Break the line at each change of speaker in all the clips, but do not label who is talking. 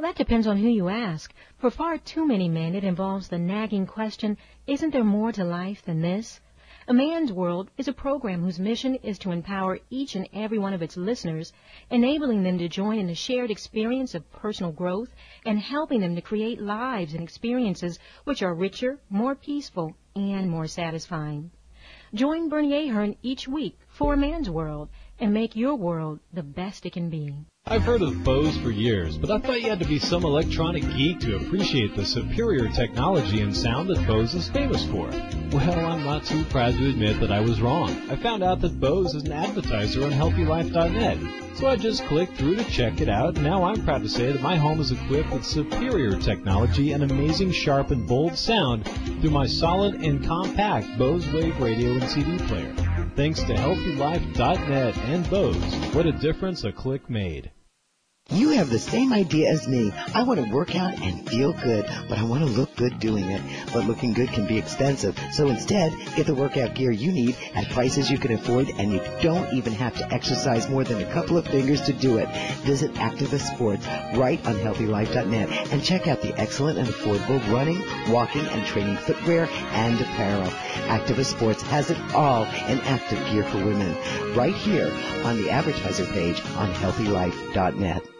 Well, that depends on who you ask. For far too many men, it involves the nagging question, isn't there more to life than this? A Man's World is a program whose mission is to empower each and every one of its listeners, enabling them to join in the shared experience of personal growth and helping them to create lives and experiences which are richer, more peaceful, and more satisfying. Join Bernie Ahern each week for A Man's World and make your world the best it can be.
I've heard of Bose for years, but I thought you had to be some electronic geek to appreciate the superior technology and sound that Bose is famous for. Well, I'm not too proud to admit that I was wrong. I found out that Bose is an advertiser on HealthyLife.net. So I just clicked through to check it out, and now I'm proud to say that my home is equipped with superior technology and amazing sharp and bold sound through my solid and compact Bose Wave radio and CD player. Thanks to HealthyLife.net and Bose, what a difference a click made.
You have the same idea as me. I want to work out and feel good, but I want to look good doing it. But looking good can be expensive. So instead, get the workout gear you need at prices you can afford and you don't even have to exercise more than a couple of fingers to do it. Visit Activist Sports right on healthylife.net and check out the excellent and affordable running, walking, and training footwear and apparel. Activist Sports has it all in active gear for women right here on the advertiser page on healthylife.net.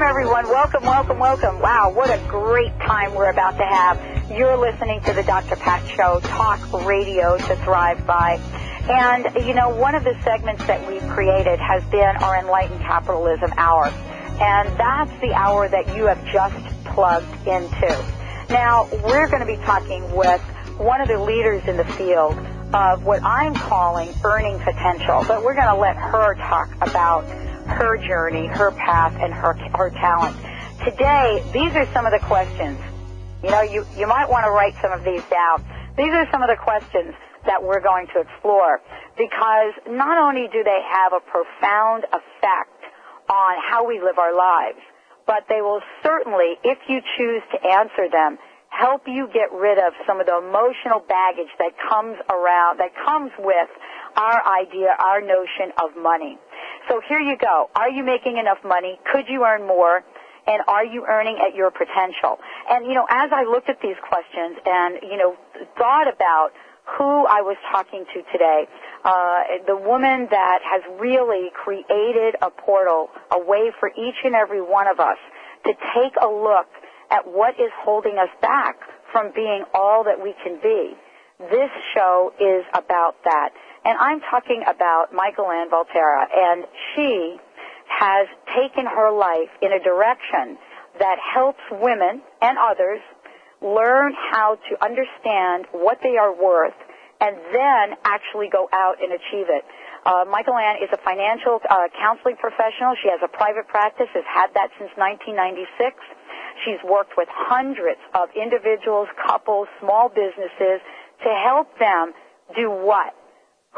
Welcome, everyone. Welcome, welcome, welcome. Wow, what a great time we're about to have. You're listening to the Dr. Pat Show, talk radio to thrive by. And, you know, one of the segments that we've created has been our Enlightened Capitalism Hour. And that's the hour that you have just plugged into. Now, we're going to be talking with one of the leaders in the field of what I'm calling earning potential, but we're going to let her talk about her journey, her path, and her, her talent. Today, these are some of the questions. You know, you, you might want to write some of these down. These are some of the questions that we're going to explore because not only do they have a profound effect on how we live our lives, but they will certainly, if you choose to answer them, help you get rid of some of the emotional baggage that comes around, that comes with our idea, our notion of money. So here you go. Are you making enough money? Could you earn more? And are you earning at your potential? And, you know, as I looked at these questions and, you know, thought about who I was talking to today, uh, the woman that has really created a portal, a way for each and every one of us to take a look at what is holding us back from being all that we can be. This show is about that. And I'm talking about Michael Ann Valterra, and she has taken her life in a direction that helps women and others learn how to understand what they are worth and then actually go out and achieve it. Uh, Mikelann is a financial uh, counseling professional. She has a private practice, has had that since 1996. She's worked with hundreds of individuals, couples, small businesses to help them do what?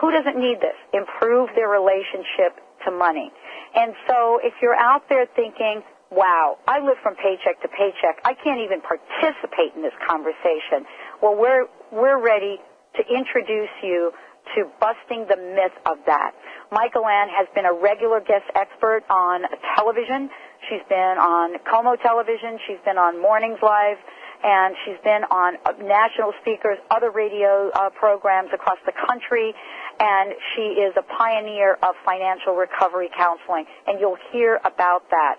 Who doesn't need this? Improve their relationship to money. And so if you're out there thinking, wow, I live from paycheck to paycheck, I can't even participate in this conversation. Well, we're, we're ready to introduce you to busting the myth of that. Mikelann has been a regular guest expert on television. She's been on KOMO television. She's been on Mornings Live and she's been on national speakers, other radio uh, programs across the country, and she is a pioneer of financial recovery counseling, and you'll hear about that.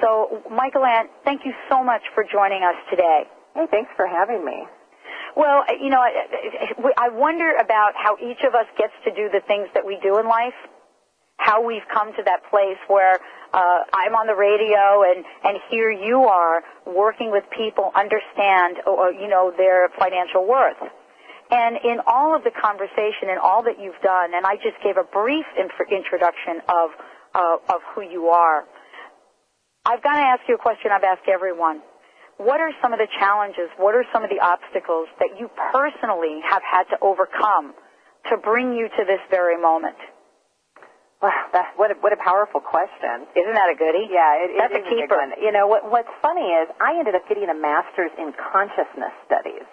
So, Mikelann, thank you so much for joining us today.
Hey, thanks for having me.
Well, you know, I wonder about how each of us gets to do the things that we do in life how we've come to that place where uh, I'm on the radio and and here you are working with people understand or you know their financial worth. And in all of the conversation and all that you've done, and I just gave a brief introduction of, uh, of who you are, I've got to ask you a question I've asked everyone. What are some of the challenges? What are some of the obstacles that you personally have had to overcome to bring you to this very moment?
Wow, that, what a, what a powerful question.
Isn't that a goodie?
Yeah, it,
That's
it
a keeper.
A you know, what, what's funny is I ended up getting a master's in consciousness studies.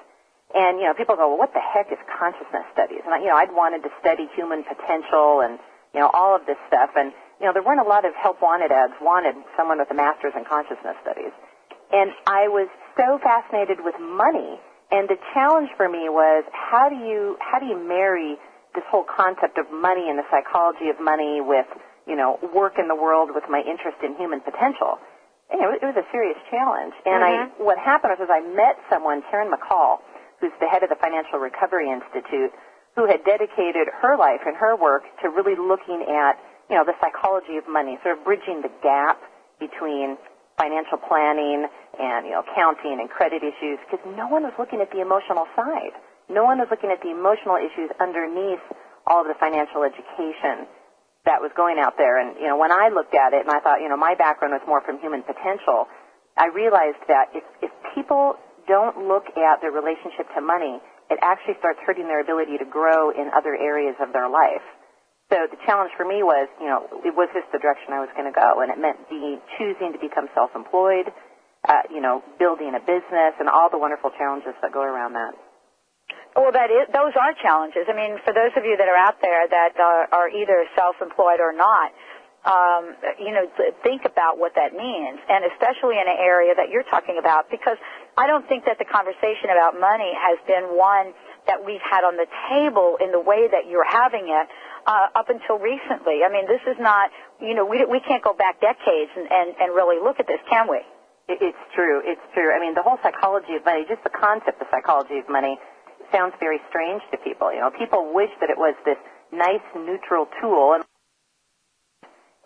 And, you know, people go, well, what the heck is consciousness studies? And, I, you know, I'd wanted to study human potential and, you know, all of this stuff. And, you know, there weren't a lot of help wanted ads wanted someone with a master's in consciousness studies. And I was so fascinated with money. And the challenge for me was how do you, how do you marry this whole concept of money and the psychology of money with, you know, work in the world with my interest in human potential. And, you know, it was a serious challenge. And mm-hmm. I, what happened was I met someone, Karen McCall, who's the head of the Financial Recovery Institute, who had dedicated her life and her work to really looking at, you know, the psychology of money, sort of bridging the gap between financial planning and, you know, accounting and credit issues, because no one was looking at the emotional side. No one was looking at the emotional issues underneath all of the financial education that was going out there. And, you know, when I looked at it and I thought, you know, my background was more from human potential, I realized that if, if people don't look at their relationship to money, it actually starts hurting their ability to grow in other areas of their life. So the challenge for me was, you know, it was this the direction I was going to go, and it meant being choosing to become self-employed, uh, you know, building a business, and all the wonderful challenges that go around that.
Well, that is, those are challenges. I mean, for those of you that are out there that are, are either self-employed or not, um, you know, think about what that means, and especially in an area that you're talking about, because I don't think that the conversation about money has been one that we've had on the table in the way that you're having it uh, up until recently. I mean, this is not, you know, we we can't go back decades and and, and really look at this, can we?
It's true. It's true. I mean, the whole psychology of money, just the concept of psychology of money sounds very strange to people. You know, people wish that it was this nice neutral tool and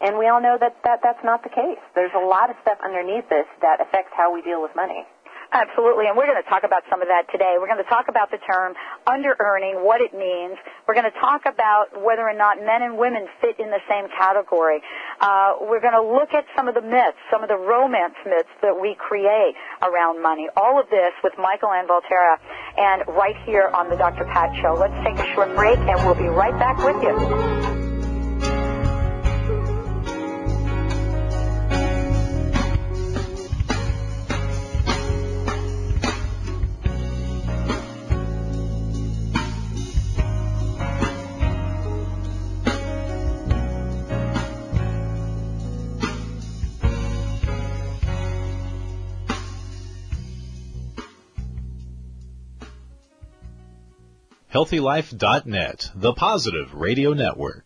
and we all know that, that that's not the case. There's a lot of stuff underneath this that affects how we deal with money.
Absolutely, and we're going to talk about some of that today. We're going to talk about the term under-earning, what it means. We're going to talk about whether or not men and women fit in the same category. Uh, we're going to look at some of the myths, some of the romance myths that we create around money. All of this with Michael Ann Valterra and right here on the Dr. Pat Show. Let's take a short break, and we'll be right back with you.
HealthyLife.net, the positive radio network.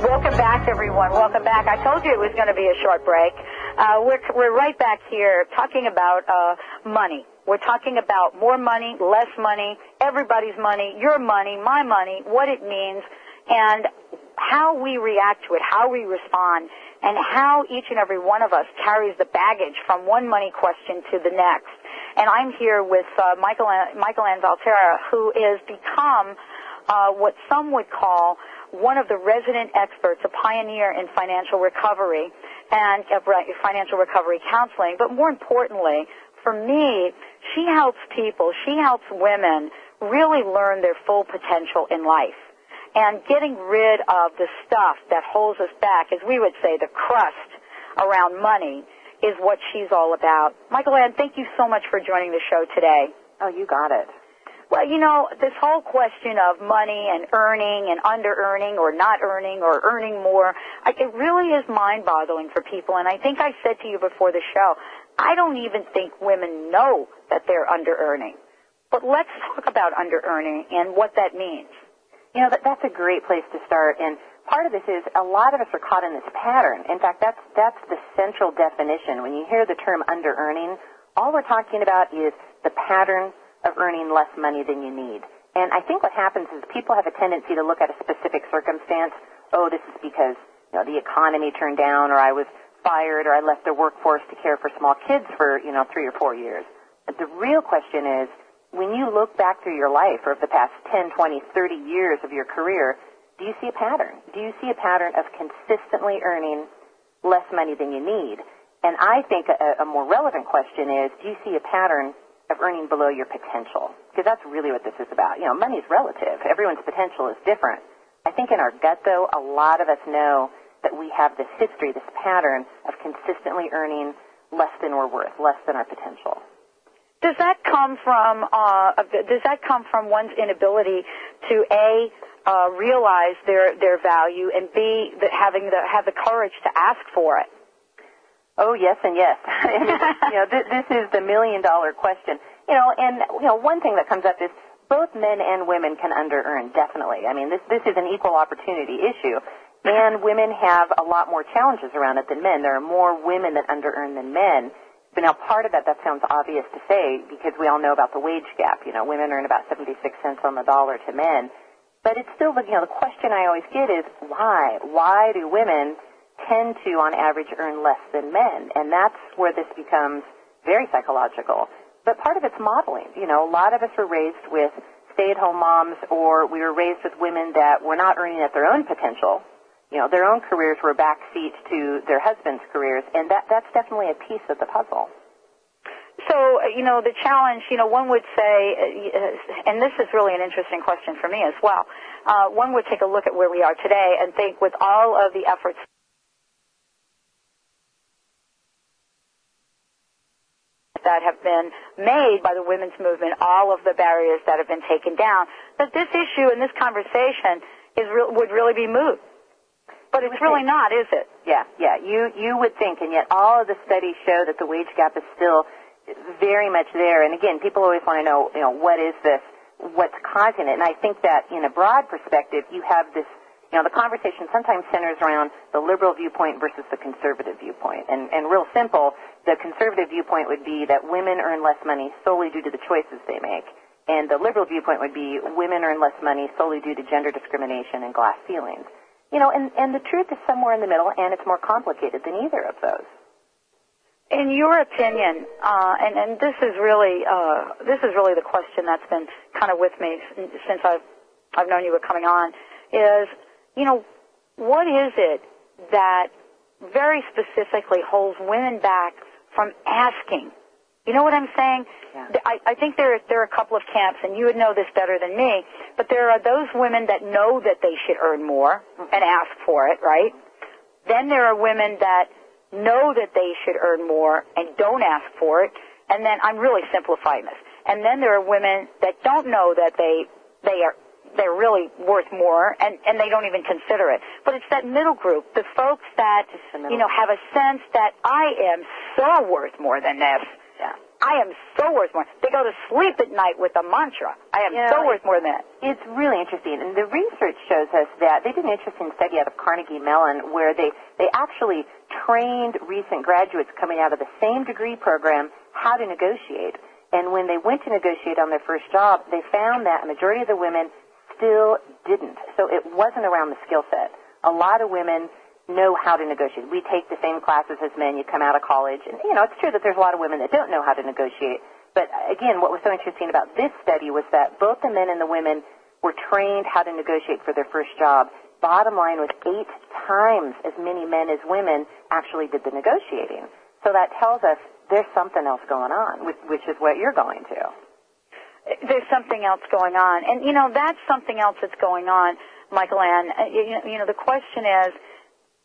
Welcome back, everyone. Welcome back. I told you it was going to be a short break. Uh, we're, we're right back here talking about uh, money. We're talking about more money, less money, everybody's money, your money, my money, what it means, and how we react to it, how we respond, and how each and every one of us carries the baggage from one money question to the next. And I'm here with uh, Michael, Michael Ann Valterra, who is become uh, what some would call one of the resident experts, a pioneer in financial recovery and uh, financial recovery counseling. But more importantly, for me, she helps people, she helps women really learn their full potential in life. And getting rid of the stuff that holds us back, as we would say, the crust around money, is what she's all about. Mikelann, thank you so much for joining the show today.
Oh, you got it.
Well, you know, this whole question of money and earning and under earning or not earning or earning more, it really is mind boggling for people. And I think I said to you before the show, I don't even think women know that they're under earning. But let's talk about under earning and what that means.
You know, that, that's a great place to start. And part of this is a lot of us are caught in this pattern. In fact, that's that's the central definition. When you hear the term under earning, all we're talking about is the pattern of earning less money than you need. And I think what happens is people have a tendency to look at a specific circumstance. Oh, this is because you know the economy turned down, or I was fired, or I left the workforce to care for small kids for you know three or four years. The real question is, when you look back through your life over the past 10, 20, 30 years of your career, do you see a pattern? Do you see a pattern of consistently earning less money than you need? And I think a, a more relevant question is, do you see a pattern of earning below your potential? Because that's really what this is about. You know, money is relative. Everyone's potential is different. I think in our gut, though, a lot of us know that we have this history, this pattern of consistently earning less than we're worth, less than our potential.
Does that come from uh, does that come from one's inability to a uh, realize their their value and b the, having the have the courage to ask for it?
Oh yes and yes. you know, th- this is the million dollar question. You know, and you know, one thing that comes up is both men and women can under earn. Definitely. I mean, this this is an equal opportunity issue. And women have a lot more challenges around it than men. There are more women that under earn than men. But now part of that, that sounds obvious to say because we all know about the wage gap. You know, women earn about 76 cents on the dollar to men. But it's still, you know, the question I always get is why? Why do women tend to, on average, earn less than men? And that's where this becomes very psychological. But part of it's modeling. You know, a lot of us were raised with stay-at-home moms or we were raised with women that were not earning at their own potential you know, their own careers were backseat to their husband's careers, and that that's definitely a piece of the puzzle.
So, uh, you know, the challenge, you know, one would say, uh, and this is really an interesting question for me as well. Uh, one would take a look at where we are today and think, with all of the efforts that have been made by the women's movement, all of the barriers that have been taken down, that this issue and this conversation is re- would really be moot. But it's really not, is it?
Yeah, yeah. You you would think, and yet all of the studies show that the wage gap is still very much there. And again, people always want to know, you know, what is this? What's causing it? And I think that in a broad perspective, you have this. You know, the conversation sometimes centers around the liberal viewpoint versus the conservative viewpoint. And, and real simple, the conservative viewpoint would be that women earn less money solely due to the choices they make. And the liberal viewpoint would be women earn less money solely due to gender discrimination and glass ceilings. You know, and, and the truth is somewhere in the middle, and it's more complicated than either of those.
In your opinion, uh, and, and this is really uh, this is really the question that's been kind of with me since I've I've known you were coming on, is you know what is it that very specifically holds women back from asking you know what I'm saying?
Yeah.
I, I think there there are a couple of camps, and you would know this better than me. But there are those women that know that they should earn more mm-hmm. and ask for it, right? Then there are women that know that they should earn more and don't ask for it. And then I'm really simplifying this. And then there are women that don't know that they they are they're really worth more and and they don't even consider it. But it's that middle group, the folks that you know have a sense that I am so worth more than this. I am so worth more. They go to sleep at night with a mantra. I am you know, so worth more than that.
It's really interesting. And the research shows us that they did an interesting study out of Carnegie Mellon where they, they actually trained recent graduates coming out of the same degree program how to negotiate. And when they went to negotiate on their first job, they found that a majority of the women still didn't. So it wasn't around the skill set. A lot of women know how to negotiate. We take the same classes as men. You come out of college, and you know it's true that there's a lot of women that don't know how to negotiate. But again, what was so interesting about this study was that both the men and the women were trained how to negotiate for their first job. Bottom line was eight times as many men as women actually did the negotiating. So that tells us there's something else going on, which, is what you're going to.
There's something else going on, and you know that's something else that's going on, Mikelann. Uh, you know the question is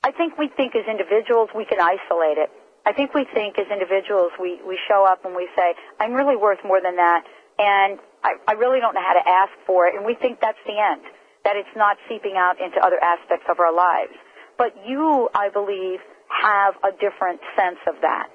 I think we think as individuals we can isolate it. I think we think as individuals we, we show up and we say, I'm really worth more than that and I, I really don't know how to ask for it and we think that's the end, that it's not seeping out into other aspects of our lives. But you, I believe, have a different sense of that.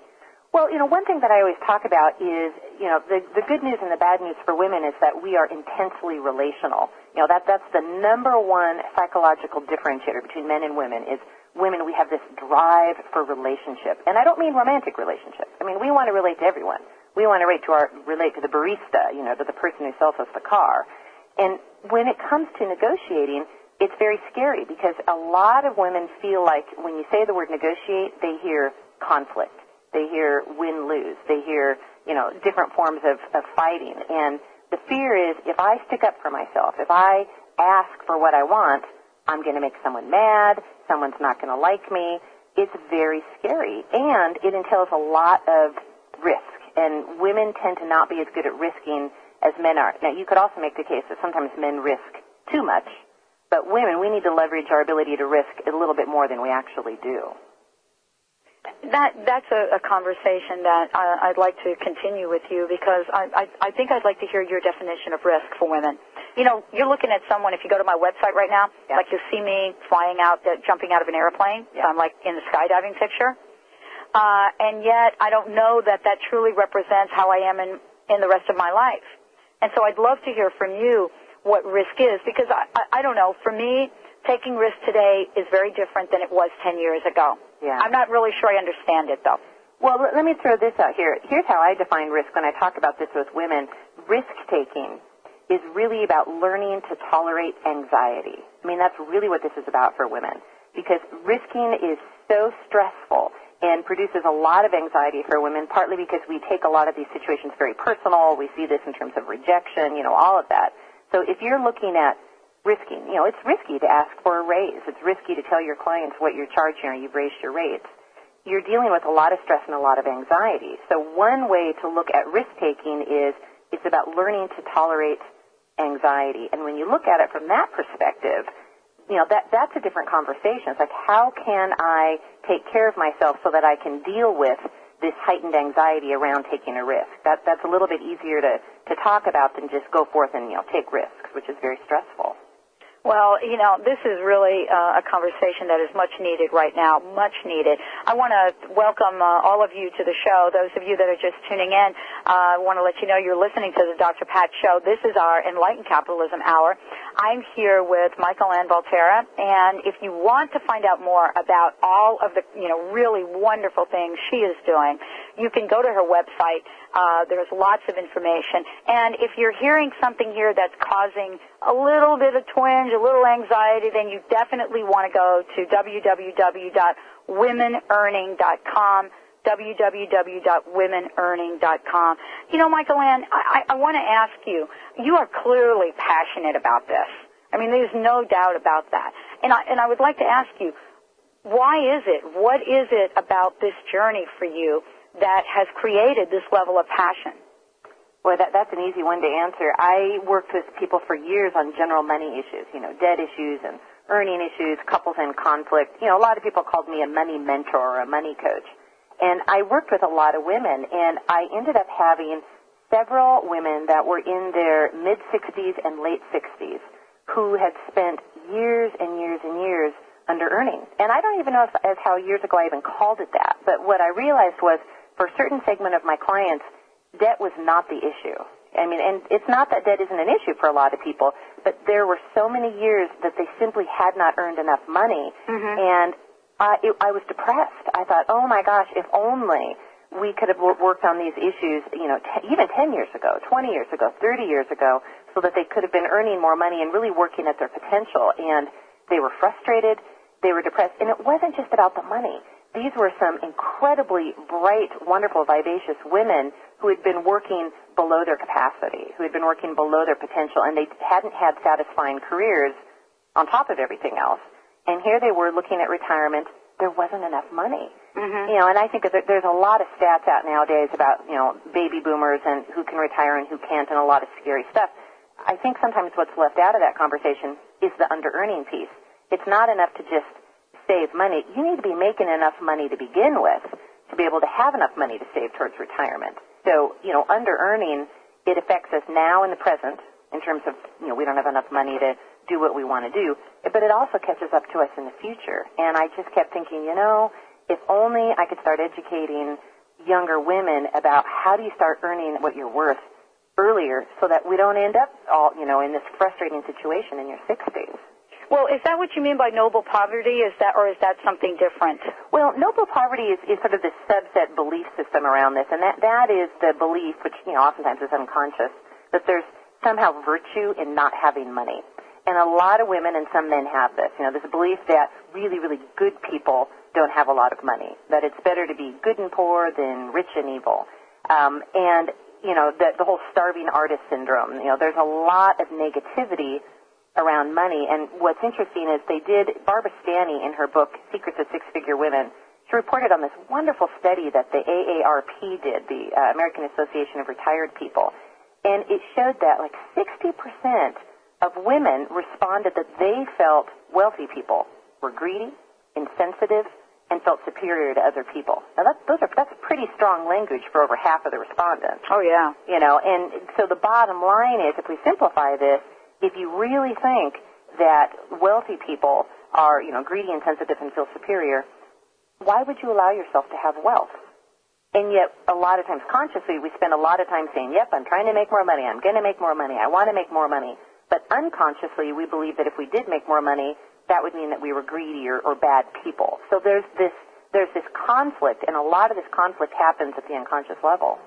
Well, you know, one thing that I always talk about is, you know, the, the good news and the bad news for women is that we are intensely relational. You know, that, that's the number one psychological differentiator between men and women is women, we have this drive for relationship. And I don't mean romantic relationships. I mean, we want to relate to everyone. We want to relate to our, relate to the barista, you know, to the person who sells us the car. And when it comes to negotiating, it's very scary because a lot of women feel like when you say the word negotiate, they hear conflict. They hear win-lose. They hear you know, different forms of, of fighting. And the fear is if I stick up for myself, if I ask for what I want, I'm going to make someone mad, someone's not going to like me. It's very scary. And it entails a lot of risk. And women tend to not be as good at risking as men are. Now, you could also make the case that sometimes men risk too much. But women, we need to leverage our ability to risk a little bit more than we actually do.
That that's a, a conversation that I, I'd like to continue with you because I, I I think I'd like to hear your definition of risk for women. You know, you're looking at someone. If you go to my website right now,
Yeah.
like you'll see me flying out, uh, jumping out of an airplane.
Yeah.
I'm like in the skydiving picture, uh, and yet I don't know that that truly represents how I am in in the rest of my life. And so I'd love to hear from you what risk is because I I, I don't know. For me, taking risk today is very different than it was 10 years ago.
Yeah.
I'm not really sure I understand it though.
Well, let me throw this out here. Here's how I define risk when I talk about this with women. Risk taking is really about learning to tolerate anxiety. I mean, that's really what this is about for women because risking is so stressful and produces a lot of anxiety for women, partly because we take a lot of these situations very personal. We see this in terms of rejection, you know, all of that. So if you're looking at risking, you know, it's risky to ask for a raise. It's risky to tell your clients what you're charging or you've raised your rates you're dealing with a lot of stress and a lot of anxiety. So one way to look at risk taking is it's about learning to tolerate anxiety. And when you look at it from that perspective, you know, that that's a different conversation. It's like how can I take care of myself so that I can deal with this heightened anxiety around taking a risk. That that's a little bit easier to, to talk about than just go forth and, you know, take risks, which is very stressful.
Well, you know, this is really uh, a conversation that is much needed right now, much needed. I want to welcome uh, all of you to the show. Those of you that are just tuning in, uh, I want to let you know you're listening to the Dr. Pat Show. This is our Enlightened Capitalism Hour. I'm here with Michael Ann Valterra, and if you want to find out more about all of the, you know, really wonderful things she is doing, you can go to her website. Uh, there's lots of information. And if you're hearing something here that's causing a little bit of twinge, a little anxiety, then you definitely want to go to www.womenearning.com www.womenearning.com. You know, Mikelann, I, I, I want to ask you, you are clearly passionate about this. I mean, there's no doubt about that. And I, and I would like to ask you, why is it, what is it about this journey for you that has created this level of passion?
Boy, that, that's an easy one to answer. I worked with people for years on general money issues, you know, debt issues and earning issues, couples in conflict. You know, a lot of people called me a money mentor or a money coach. And I worked with a lot of women, and I ended up having several women that were in their mid 60s and late 60s who had spent years and years and years under earning. And I don't even know if, as how years ago I even called it that. But what I realized was for a certain segment of my clients, debt was not the issue. I mean, and it's not that debt isn't an issue for a lot of people, but there were so many years that they simply had not earned enough money, mm-hmm. and I, it, I was depressed. I thought, oh my gosh, if only we could have worked on these issues, you know, t- even 10 years ago, 20 years ago, 30 years ago, so that they could have been earning more money and really working at their potential. And they were frustrated, they were depressed, and it wasn't just about the money. These were some incredibly bright, wonderful, vivacious women who had been working below their capacity, who had been working below their potential, and they hadn't had satisfying careers on top of everything else. And here they were looking at retirement. There wasn't enough money. Mm-hmm. You know, and I think that there's a lot of stats out nowadays about, you know, baby boomers and who can retire and who can't and a lot of scary stuff. I think sometimes what's left out of that conversation is the under-earning piece. It's not enough to just save money. You need to be making enough money to begin with to be able to have enough money to save towards retirement. So, you know, under-earning, it affects us now in the present in terms of, you know, we don't have enough money to do what we want to do, but it also catches up to us in the future. And I just kept thinking, you know, if only I could start educating younger women about how do you start earning what you're worth earlier so that we don't end up all, you know, in this frustrating situation in your 60s.
Well, is that what you mean by noble poverty? Is that, or is that something different?
Well, noble poverty is, is sort of the subset belief system around this, and that, that is the belief, which, you know, oftentimes is unconscious, that there's somehow virtue in not having money. And a lot of women and some men have this, you know, this belief that really, really good people don't have a lot of money, that it's better to be good and poor than rich and evil. Um, and you know the the whole starving artist syndrome. You know, there's a lot of negativity around money. And what's interesting is they did Barbara Stanny in her book Secrets of Six Figure Women. She reported on this wonderful study that the AARP did, the uh, American Association of Retired People, and it showed that like 60% of women responded that they felt wealthy people were greedy, insensitive, and felt superior to other people. Now that, those are, that's pretty strong language for over half of the respondents.
Oh yeah.
You know, and so the bottom line is, if we simplify this, if you really think that wealthy people are, you know, greedy, and sensitive and feel superior, why would you allow yourself to have wealth? And yet, a lot of times consciously, we spend a lot of time saying, yep, I'm trying to make more money, I'm going to make more money, I want to make more money. But unconsciously, we believe that if we did make more money, that would mean that we were greedy or, or bad people. So there's this there's this conflict, and a lot of this conflict happens at the unconscious level.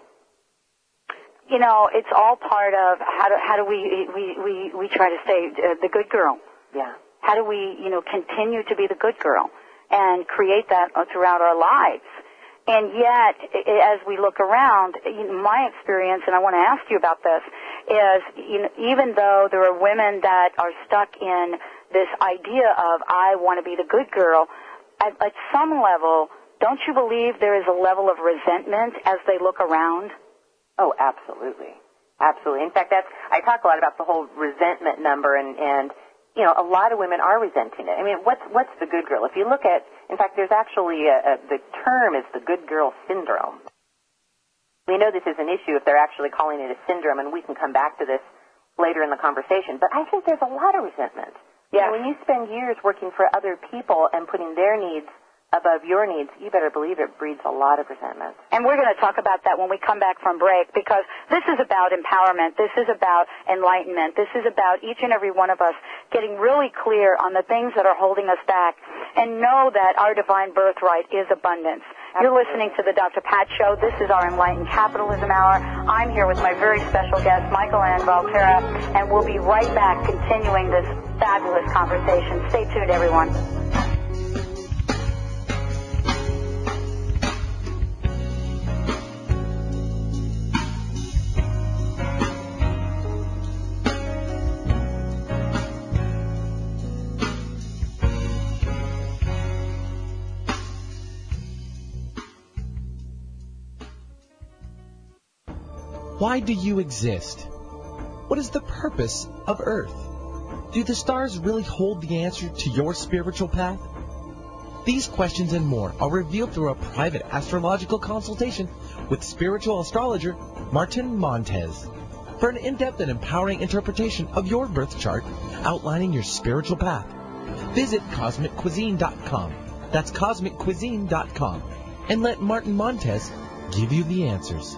You know, it's all part of how do how do we we we we try to say uh, the good girl.
Yeah.
How do we you know continue to be the good girl and create that throughout our lives? And yet, as we look around, my experience, and I want to ask you about this, is you know, even though there are women that are stuck in this idea of I want to be the good girl, at, at some level, don't you believe there is a level of resentment as they look around?
Oh, absolutely. Absolutely. In fact, that's, I talk a lot about the whole resentment number and, and, you know, a lot of women are resenting it. I mean, what's, what's the good girl? If you look at, in fact, there's actually a, a, the term is the good girl syndrome. We know this is an issue if they're actually calling it a syndrome, and we can come back to this later in the conversation. But I think there's a lot of resentment.
Yeah.
when you spend years working for other people and putting their needs above your needs, you better believe it breeds a lot of resentment.
And we're going to talk about that when we come back from break because this is about empowerment. This is about enlightenment. This is about each and every one of us getting really clear on the things that are holding us back and know that our divine birthright is abundance. You're listening to the Dr. Pat Show. This is our Enlightened Capitalism Hour. I'm here with my very special guest, Mikelann Valterra, and we'll be right back continuing this fabulous conversation. Stay tuned, everyone.
Why do you exist? What is the purpose of Earth? Do the stars really hold the answer to your spiritual path? These questions and more are revealed through a private astrological consultation with spiritual astrologer Martin Montez for an in-depth and empowering interpretation of your birth chart outlining your spiritual path. Visit CosmicCuisine.com. That's CosmicCuisine.com. And let Martin Montez give you the answers.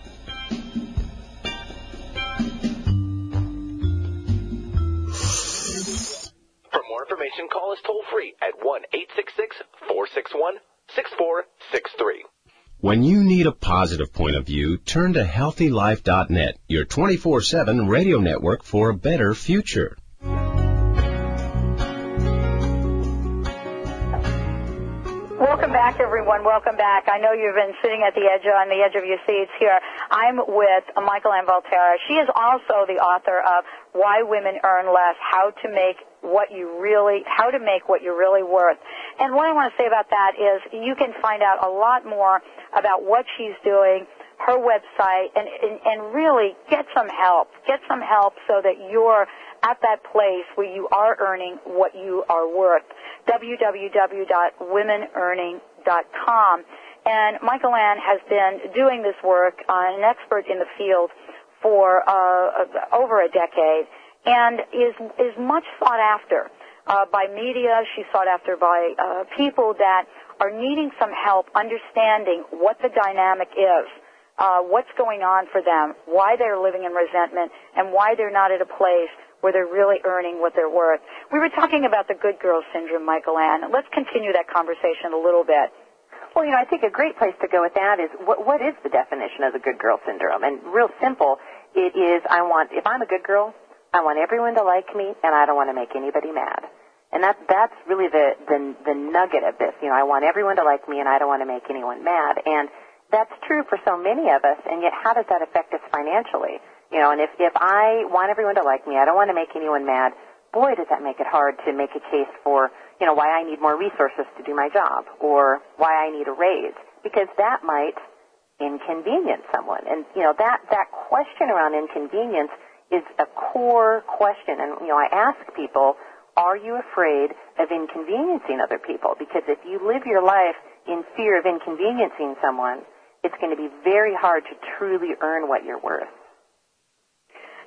More information, call us toll free at 1-866-461-6463.
When you need a positive point of view, turn to HealthyLife.net, your 24-7 radio network for a better future.
Welcome back, everyone. Welcome back. I know you've been sitting at the edge on the edge of your seats here. I'm with Michael Ann Valterra. She is also the author of Why Women Earn Less: How to Make What You Really, How to Make What You're Really Worth. And what I want to say about that is you can find out a lot more about what she's doing, her website, and, and, and really get some help. Get some help so that you're at that place where you are earning what you are worth. www.womenearning.com. And Mikelann has been doing this work, uh, an expert in the field for uh, over a decade, and is is much sought after uh, by media. She's sought after by uh, people that are needing some help understanding what the dynamic is. Uh, what's going on for them, why they're living in resentment, and why they're not at a place where they're really earning what they're worth. We were talking about the good girl syndrome, Mikelann. Let's continue that conversation a little bit.
Well, you know, I think a great place to go with that is what, what is the definition of the good girl syndrome? And real simple, it is I want, if I'm a good girl, I want everyone to like me and I don't want to make anybody mad. And that, that's really the, the, the nugget of this. You know, I want everyone to like me and I don't want to make anyone mad. And that's true for so many of us, and yet how does that affect us financially? You know, and if, if I want everyone to like me, I don't want to make anyone mad, boy, does that make it hard to make a case for, you know, why I need more resources to do my job or why I need a raise. Because that might inconvenience someone. And, you know, that, that question around inconvenience is a core question. And, you know, I ask people, are you afraid of inconveniencing other people? Because if you live your life in fear of inconveniencing someone, it's going to be very hard to truly earn what you're worth.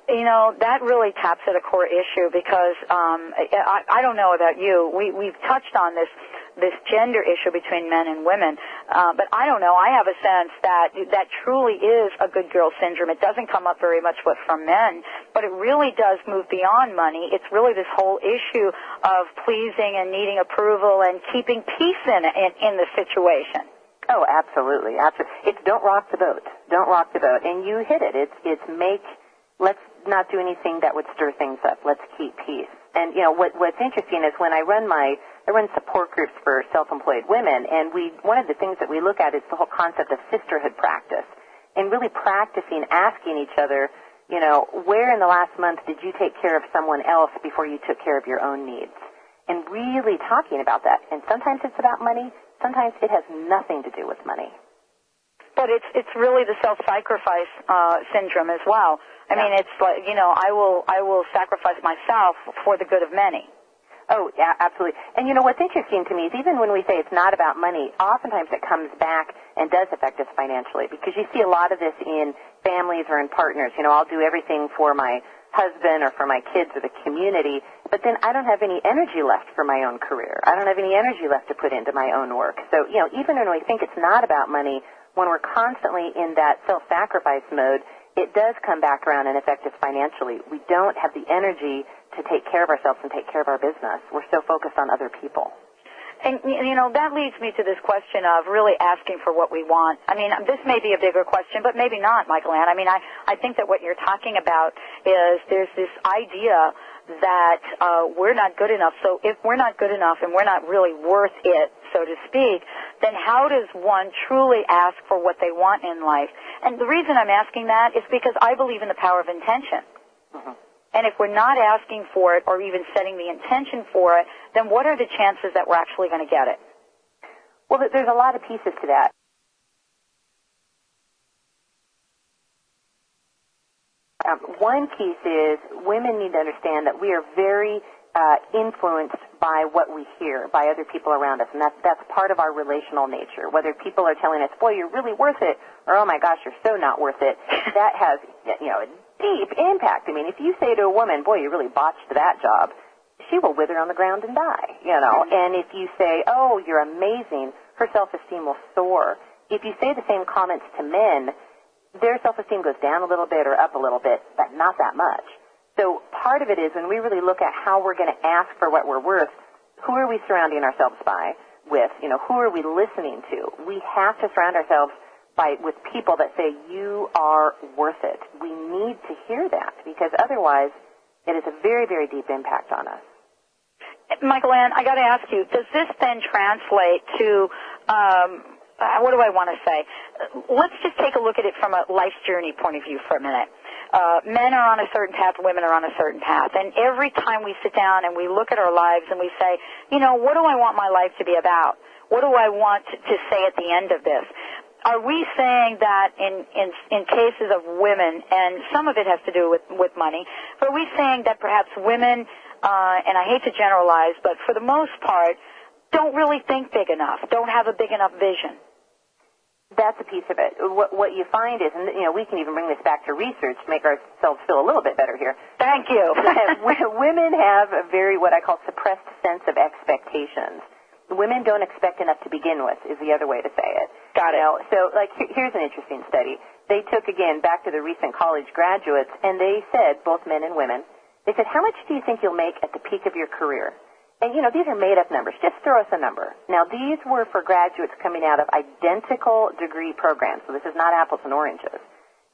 You know that really taps at a core issue because um, I, I don't know about you. We we've touched on this this gender issue between men and women, uh, but I don't know. I have a sense that that truly is a good girl syndrome. It doesn't come up very much with from men, but it really does move beyond money. It's really this whole issue of pleasing and needing approval and keeping peace in in, in the situation.
Oh, absolutely, absolutely. It's don't rock the boat. Don't rock the boat. And you hit it. It's it's make let's not do anything that would stir things up. Let's keep peace. And you know what what's interesting is when I run my I run support groups for self-employed women, and we one of the things that we look at is the whole concept of sisterhood practice, and really practicing asking each other, you know, where in the last month did you take care of someone else before you took care of your own needs, and really talking about that. And sometimes it's about money, sometimes it has nothing to do with money.
But it's it's really the self-sacrifice uh, syndrome as well. I
Yeah.
mean, it's like you know, I will I will sacrifice myself for the good of many.
Oh, yeah, absolutely. And you know what's interesting to me is even when we say it's not about money, oftentimes it comes back and does affect us financially because you see a lot of this in families or in partners. You know, I'll do everything for my husband or for my kids or the community, but then I don't have any energy left for my own career. I don't have any energy left to put into my own work. So, you know, even when we think it's not about money, when we're constantly in that self-sacrifice mode, it does come back around and affect us financially. We don't have the energy to take care of ourselves and take care of our business. We're so focused on other people.
And you know that leads me to this question of really asking for what we want. I mean, this may be a bigger question, but maybe not, Mikelann. I mean, I I think that what you're talking about is there's this idea that uh, we're not good enough. So if we're not good enough and we're not really worth it, so to speak, then how does one truly ask for what they want in life? And the reason I'm asking that is because I believe in the power of intention. And if we're not asking for it or even setting the intention for it, then what are the chances that we're actually going to get it?
Well, there's a lot of pieces to that. Um, one piece is women need to understand that we are very uh, influenced by what we hear, by other people around us, and that's that's part of our relational nature. Whether people are telling us, "Boy, you're really worth it," or "Oh my gosh, you're so not worth it," that has you know a deep impact. I mean, if you say to a woman, "Boy, you really botched that job," she will wither on the ground and die. You know, and if you say, "Oh, you're amazing," her self-esteem will soar. If you say the same comments to men, their self-esteem goes down a little bit or up a little bit, but not that much. So part of it is when we really look at how we're going to ask for what we're worth, who are we surrounding ourselves by with? You know, who are we listening to? We have to surround ourselves by with people that say you are worth it. We need to hear that because otherwise it is a very very deep impact on us.
Mikelann, I got to ask you, does this then translate to um, uh, what do I want to say? Let's just take a look at it from a life journey point of view for a minute. Uh, men are on a certain path, women are on a certain path. And every time we sit down and we look at our lives and we say, you know, what do I want my life to be about? What do I want to say at the end of this? Are we saying that in, in, in cases of women, and some of it has to do with, with money, but are we saying that perhaps women, uh, and I hate to generalize, but for the most part, don't really think big enough, don't have a big enough vision?
That's a piece of it. What, what you find is, and you know, we can even bring this back to research to make ourselves feel a little bit better here.
Thank you.
women have a very what I call suppressed sense of expectations. Women don't expect enough to begin with, is the other way to say it.
Got it.
You know, so, like, here's an interesting study. They took again back to the recent college graduates, and they said, both men and women, they said, how much do you think you'll make at the peak of your career? And you know, these are made up numbers. Just throw us a number. Now, these were for graduates coming out of identical degree programs, so this is not apples and oranges.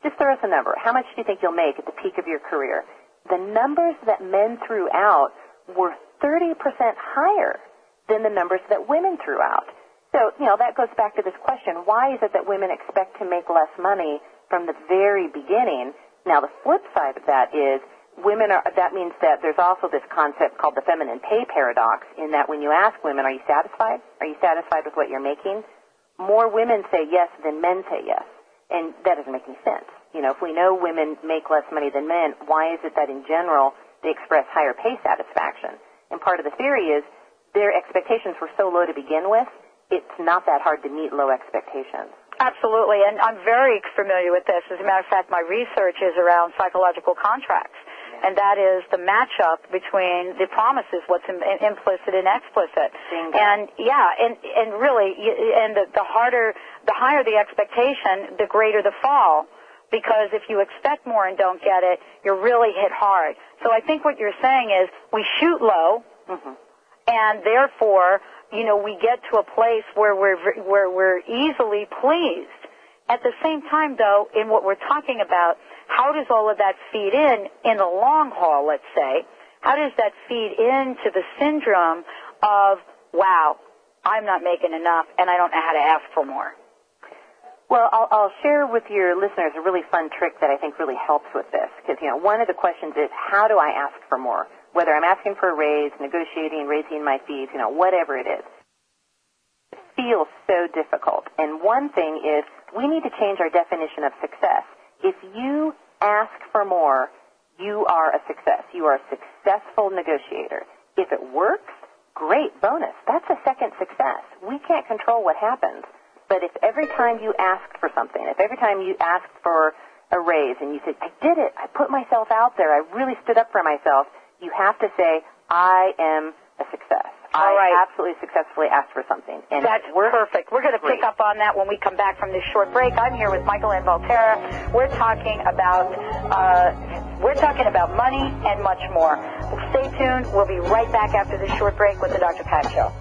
Just throw us a number. How much do you think you'll make at the peak of your career? The numbers that men threw out were 30% higher than the numbers that women threw out. So, you know, that goes back to this question. Why is it that women expect to make less money from the very beginning? Now, the flip side of that is women are, that means that there's also this concept called the feminine pay paradox in that when you ask women, are you satisfied? Are you satisfied with what you're making? More women say yes than men say yes. And that doesn't make any sense. You know, if we know women make less money than men, why is it that in general they express higher pay satisfaction? And part of the theory is their expectations were so low to begin with, it's not that hard to meet low expectations.
Absolutely, and I'm very familiar with this. As a matter of fact, my research is around psychological contracts and that is the matchup between the promises, what's in, implicit and explicit.
Bingo.
And yeah, and and really, and the, the harder, the higher the expectation, the greater the fall. Because if you expect more and don't get it, you're really hit hard. So I think what you're saying is we shoot low,
mm-hmm.
and therefore, you know, we get to a place where we're where we're easily pleased. At the same time, though, in what we're talking about, how does all of that feed in in the long haul, let's say? How does that feed into the syndrome of, wow, I'm not making enough and I don't know how to ask for more?
Well, I'll, I'll share with your listeners a really fun trick that I think really helps with this. Because, you know, one of the questions is, how do I ask for more? Whether I'm asking for a raise, negotiating, raising my fees, you know, whatever it is. It feels so difficult. And one thing is, we need to change our definition of success. If you ask for more, you are a success. You are a successful negotiator. If it works, great bonus. That's a second success. We can't control what happens. But if every time you asked for something, if every time you asked for a raise and you said, I did it, I put myself out there, I really stood up for myself, you have to say, I am a success.
All
I
right.
absolutely successfully asked for something. And
That's
we're
perfect. We're going to pick up on that when we come back from this short break. I'm here with Mikelann Valterra. We're talking about uh, we're talking about money and much more. Stay tuned. We'll be right back after this short break with the Dr. Pat Show.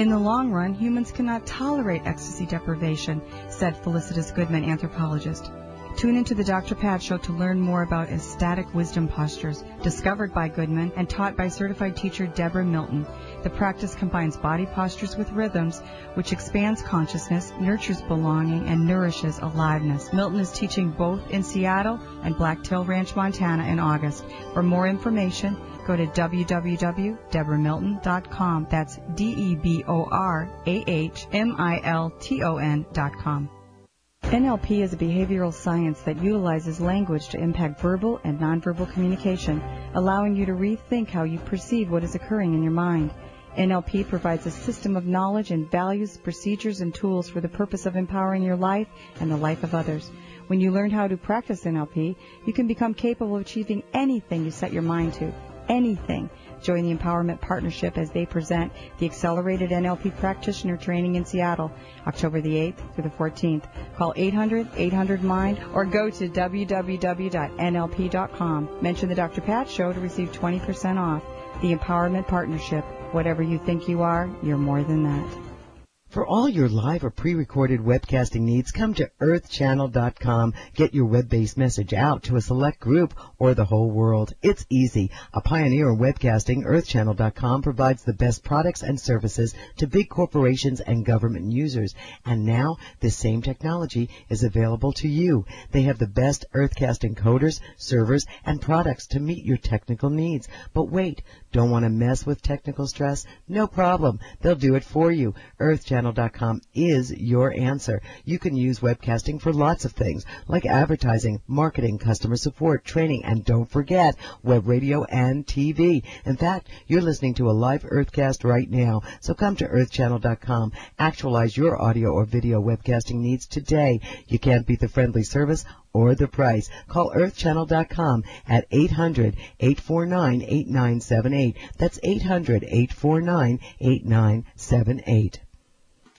In the long run, humans cannot tolerate ecstasy deprivation, said Felicitas Goodman, anthropologist. Tune into the Dr. Pat Show to learn more about ecstatic wisdom postures, discovered by Goodman and taught by certified teacher Deborah Milton. The practice combines body postures with rhythms, which expands consciousness, nurtures belonging, and nourishes aliveness. Milton is teaching both in Seattle and Blacktail Ranch, Montana in August. For more information, go to www.deborahmilton.com. That's D-E-B-O-R-A-H-M-I-L-T-O-N dot com. NLP is a behavioral science that utilizes language to impact verbal and nonverbal communication, allowing you to rethink how you perceive what is occurring in your mind. NLP provides a system of knowledge and values, procedures, and tools for the purpose of empowering your life and the life of others. When you learn how to practice NLP, you can become capable of achieving anything you set your mind to. Anything. Join the Empowerment Partnership as they present the Accelerated NLP Practitioner Training in Seattle, October the 8th through the 14th. Call 800-800-MIND or go to www.nlp.com. Mention the Dr. Pat Show to receive 20% off. The Empowerment Partnership. Whatever you think you are, you're more than that.
For all your live or pre-recorded webcasting needs, come to earthchannel.com. Get your web-based message out to a select group or the whole world. It's easy. A pioneer in webcasting, earthchannel.com provides the best products and services to big corporations and government users. And now, this same technology is available to you. They have the best earthcast encoders, servers, and products to meet your technical needs. But wait, don't want to mess with technical stress? No problem. They'll do it for you. Earthchannel channel.com is your answer. You can use webcasting for lots of things, like advertising, marketing, customer support, training, and don't forget, web radio and TV. In fact, you're listening to a live Earthcast right now, so come to earthchannel.com. Actualize your audio or video webcasting needs today. You can't beat the friendly service or the price. Call earthchannel.com at 800-849-8978. That's 800-849-8978.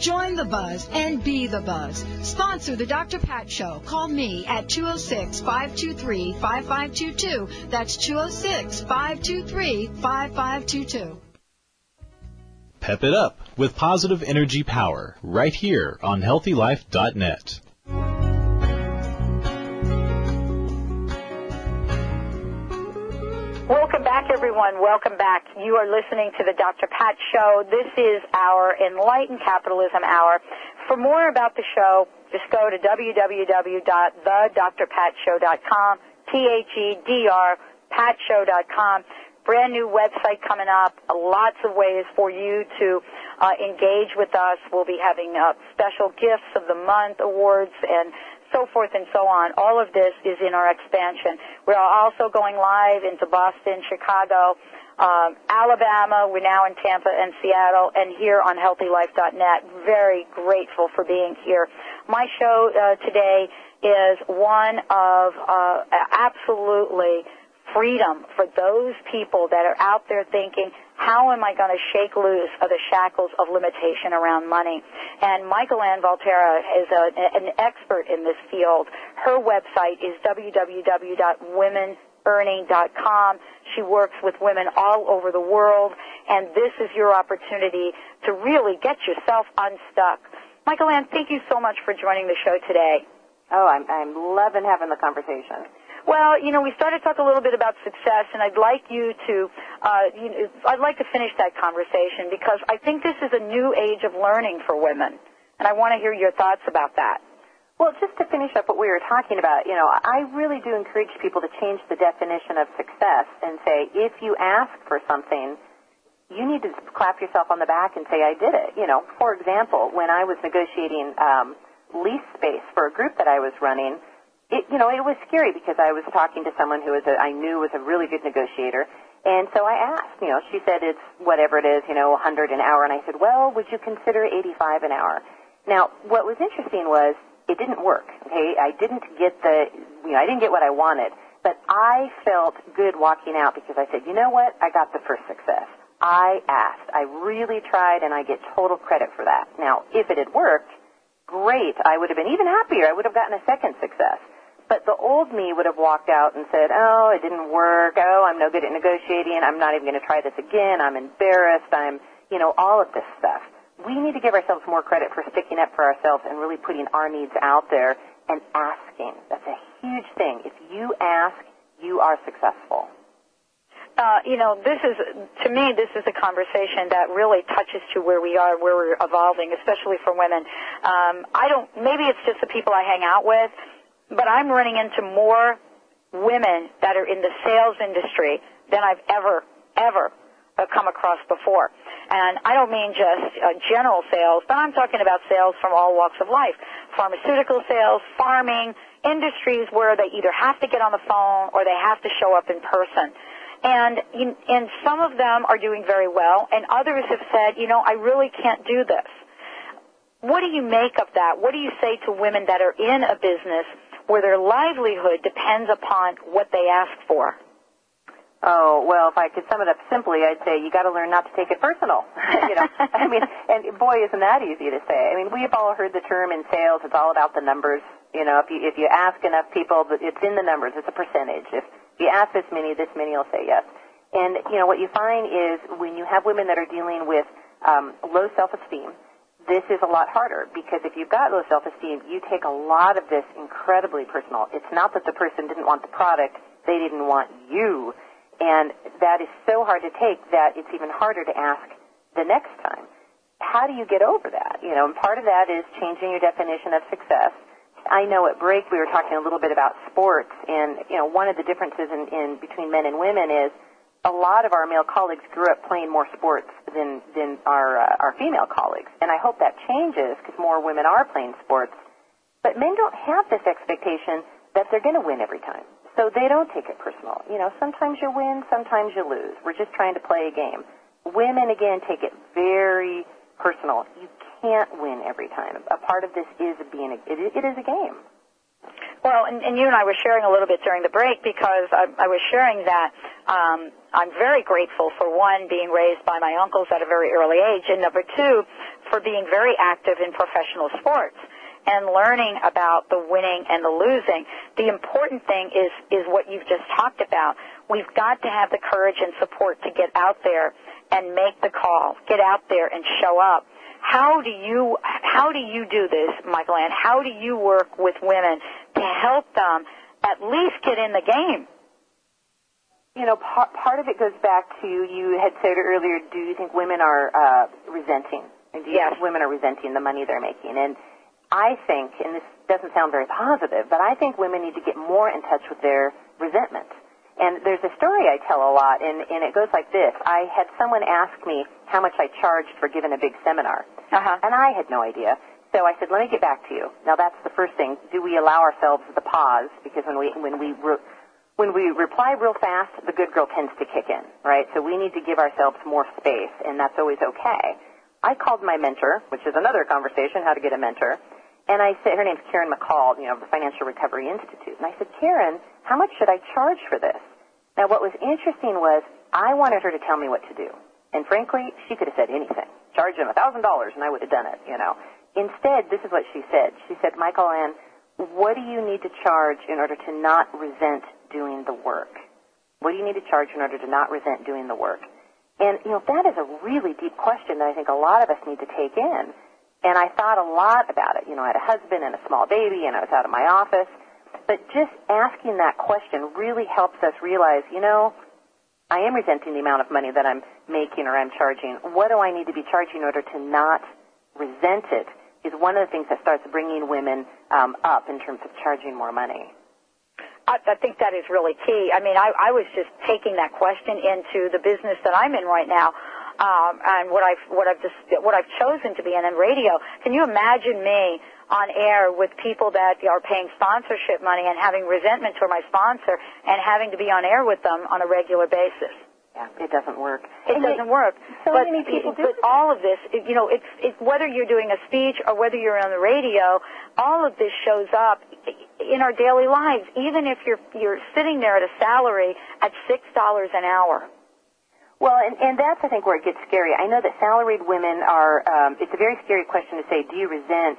Join the buzz and be the buzz. Sponsor the Dr. Pat Show. Call me at 206 523 5522. That's 206 523 5522.
Pep it up with positive energy power right here on healthylife.net.
Welcome back, everyone. Welcome back. You are listening to the Dr. Pat Show. This is our Enlightened Capitalism Hour. For more about the show, just go to www.thedrpatshow.com, T-H-E-D-R, patshow.com. Brand new website coming up. Lots of ways for you to uh, engage with us. We'll be having uh, special gifts of the month awards and so forth and so on. All of this is in our expansion. We are also going live into Boston, Chicago, um, Alabama. We're now in Tampa and Seattle, and here on HealthyLife.net. Very grateful for being here. My show uh, today is one of uh, absolutely freedom for those people that are out there thinking, how am I going to shake loose of the shackles of limitation around money? And Mikelann Valterra is a, an expert in this field. Her website is www.womenearning.com. She works with women all over the world, and this is your opportunity to really get yourself unstuck. Mikelann, thank you so much for joining the show today.
Oh, I'm, I'm loving having the conversation.
Well, you know, we started to talk a little bit about success, and I'd like you to, uh, you know, I'd like to finish that conversation because I think this is a new age of learning for women, and I want to hear your thoughts about that.
Well, just to finish up what we were talking about, you know, I really do encourage people to change the definition of success and say, if you ask for something, you need to clap yourself on the back and say, I did it. You know, for example, when I was negotiating um, lease space for a group that I was running, it, you know, it was scary because I was talking to someone who was a, I knew was a really good negotiator. And so I asked, you know, she said it's whatever it is, you know, 100 an hour. And I said, well, would you consider 85 an hour? Now, what was interesting was it didn't work. Okay, I didn't get the, you know, I didn't get what I wanted, but I felt good walking out because I said, you know what, I got the first success. I asked. I really tried, and I get total credit for that. Now, if it had worked, great. I would have been even happier. I would have gotten a second success. But the old me would have walked out and said, oh, it didn't work. Oh, I'm no good at negotiating. I'm not even going to try this again. I'm embarrassed. I'm, you know, all of this stuff. We need to give ourselves more credit for sticking up for ourselves and really putting our needs out there and asking. That's a huge thing. If you ask, you are successful.
uh, you know, this is, to me, this is a conversation that really touches to where we are, where we're evolving, especially for women. Um, I don't, maybe it's just the people I hang out with, but I'm running into more women that are in the sales industry than I've ever, ever come across before. And I don't mean just uh, general sales, but I'm talking about sales from all walks of life. Pharmaceutical sales, farming, industries where they either have to get on the phone or they have to show up in person. And, and some of them are doing very well, and others have said, you know, I really can't do this. What do you make of that? What do you say to women that are in a business where their livelihood depends upon what they ask for?
Oh, well, if I could sum it up simply, I'd say you got to learn not to take it personal. you know, I mean, and boy, isn't that easy to say. I mean, we've all heard the term in sales, it's all about the numbers. You know, if you, if you ask enough people, it's in the numbers, it's a percentage. If you ask this many, this many will say yes. And, you know, what you find is when you have women that are dealing with um, low self-esteem, this is a lot harder because if you've got low self-esteem, you take a lot of this incredibly personal. It's not that the person didn't want the product, they didn't want you. And that is so hard to take that it's even harder to ask the next time. How do you get over that? You know, and part of that is changing your definition of success. I know at break we were talking a little bit about sports, and you know, one of the differences in, in between men and women is a lot of our male colleagues grew up playing more sports than than our uh, our female colleagues, and I hope that changes because more women are playing sports. But men don't have this expectation that they're going to win every time. So they don't take it personal. You know, sometimes you win, sometimes you lose. We're just trying to play a game. Women, again, take it very personal. You can't win every time. A part of this is being a, it, it is a game.
Well, and, and you and I were sharing a little bit during the break because I, I was sharing that um, I'm very grateful for one being raised by my uncles at a very early age, and number two for being very active in professional sports and learning about the winning and the losing. The important thing is, is what you've just talked about. We've got to have the courage and support to get out there and make the call, get out there and show up. How do you, how do you do this, Mikelann? How do you work with women to help them at least get in the game?
You know, part, part of it goes back to you had said earlier. Do you think women are uh, resenting? Do you
yes.
think women are resenting the money they're making? And I think, and this doesn't sound very positive, but I think women need to get more in touch with their resentment. And there's a story I tell a lot, and, and it goes like this. I had someone ask me how much I charged for giving a big seminar.
Uh-huh.
And I had no idea. So I said, let me get back to you. Now that's the first thing. Do we allow ourselves the pause? Because when we, when we, re- when we reply real fast, the good girl tends to kick in, right? So we need to give ourselves more space, and that's always okay. I called my mentor, which is another conversation, how to get a mentor, and I said, her name's Karen McCall, you know, the Financial Recovery Institute. And I said, Karen, how much should I charge for this? Now, what was interesting was I wanted her to tell me what to do. And frankly, she could have said anything. Charge him a $1,000 and I would have done it, you know. Instead, this is what she said. She said, Mikelann, what do you need to charge in order to not resent doing the work? What do you need to charge in order to not resent doing the work? And, you know, that is a really deep question that I think a lot of us need to take in. And I thought a lot about it. You know, I had a husband and a small baby, and I was out of my office. But just asking that question really helps us realize, you know, I am resenting the amount of money that I'm making or I'm charging. What do I need to be charging in order to not resent it? Is one of the things that starts bringing women um, up in terms of charging more money.
I, I think that is really key. I mean, I, I was just taking that question into the business that I'm in right now um, and what I've what I've just what I've chosen to be in in radio. Can you imagine me on air with people that are paying sponsorship money and having resentment toward my sponsor and having to be on air with them on a regular basis?
Yeah, it doesn't work.
It
and
doesn't work.
So
but,
many people do.
But all of this, you know, it's, it's whether you're doing a speech or whether you're on the radio, all of this shows up in our daily lives. Even if you're you're sitting there at a salary at six dollars an hour.
Well, and, and that's, I think, where it gets scary. I know that salaried women are, um, it's a very scary question to say, do you resent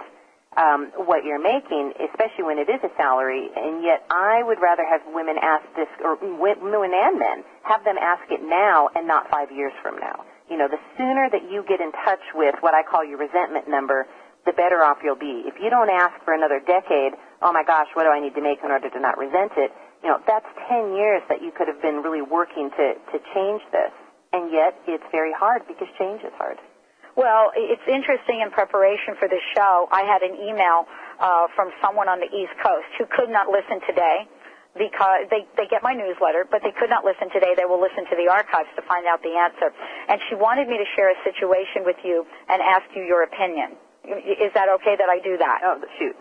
um, what you're making, especially when it is a salary? And yet I would rather have women ask this, or women and men, have them ask it now and not five years from now. You know, the sooner that you get in touch with what I call your resentment number, the better off you'll be. If you don't ask for another decade, oh my gosh, what do I need to make in order to not resent it? You know, that's 10 years that you could have been really working to, to change this. And yet it's very hard because change is hard.
Well, it's interesting in preparation for this show, I had an email uh, from someone on the East Coast who could not listen today because they, they get my newsletter, but they could not listen today. They will listen to the archives to find out the answer. And she wanted me to share a situation with you and ask you your opinion. Is that okay that I do that?
Oh, shoot.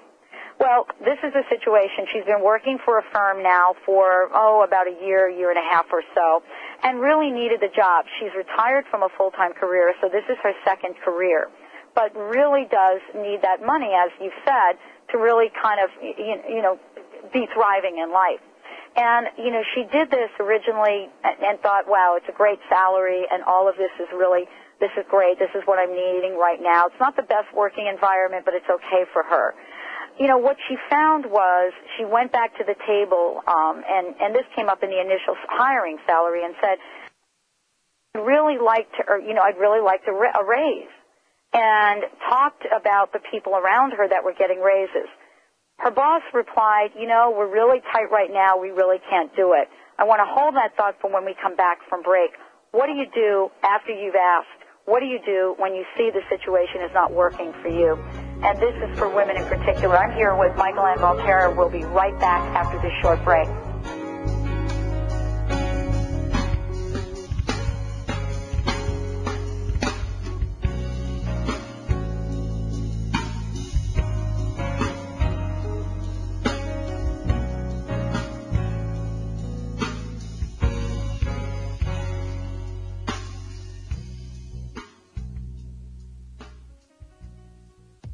Well, this is a situation. She's been working for a firm now for, oh, about a year, year and a half or so, and really needed the job. She's retired from a full-time career, so this is her second career, but really does need that money, as you've said, to really kind of, you know, be thriving in life. And, you know, she did this originally and thought, wow, it's a great salary and all of this is really, this is great. This is what I'm needing right now. It's not the best working environment, but it's okay for her you know, what she found was she went back to the table, um, and, and this came up in the initial hiring salary and said, I'd really like to, or, you know, I'd really like to a raise. And talked about the people around her that were getting raises. Her boss replied, you know, we're really tight right now. We really can't do it. I want to hold that thought for when we come back from break. What do you do after you've asked? What do you do when you see the situation is not working for you? And this is for women in particular. I'm here with Mikelann Valterra. We'll be right back after this short break.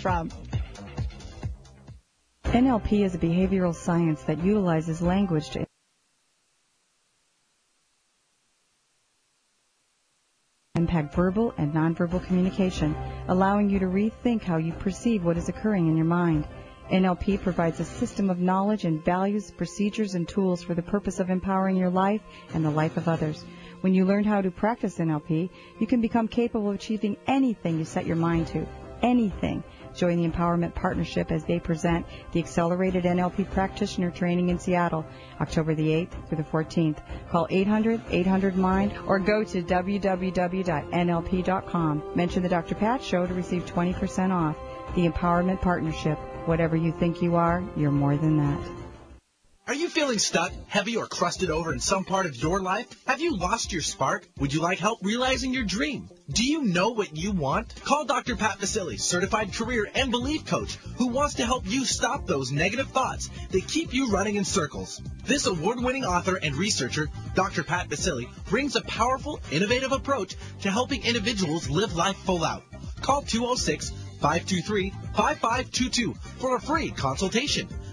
from.
NLP is a behavioral science that utilizes language to impact verbal and nonverbal communication, allowing you to rethink how you perceive what is occurring in your mind. NLP provides a system of knowledge and values, procedures, and tools for the purpose of empowering your life and the life of others. When you learn how to practice NLP, you can become capable of achieving anything you set your mind to. Anything. Join the Empowerment Partnership as they present the Accelerated NLP Practitioner Training in Seattle, October the 8th through the 14th. Call 800-800-MIND or go to www.nlp.com. Mention the Dr. Pat Show to receive 20% off. The Empowerment Partnership. Whatever you think you are, you're more than that.
Are you feeling stuck, heavy, or crusted over in some part of your life? Have you lost your spark? Would you like help realizing your dream? Do you know what you want? Call Dr. Pat Baccili, certified career and belief coach, who wants to help you stop those negative thoughts that keep you running in circles. This award-winning author and researcher, Dr. Pat Baccili, brings a powerful, innovative approach to helping individuals live life full out. Call 206 523 5522 for a free consultation.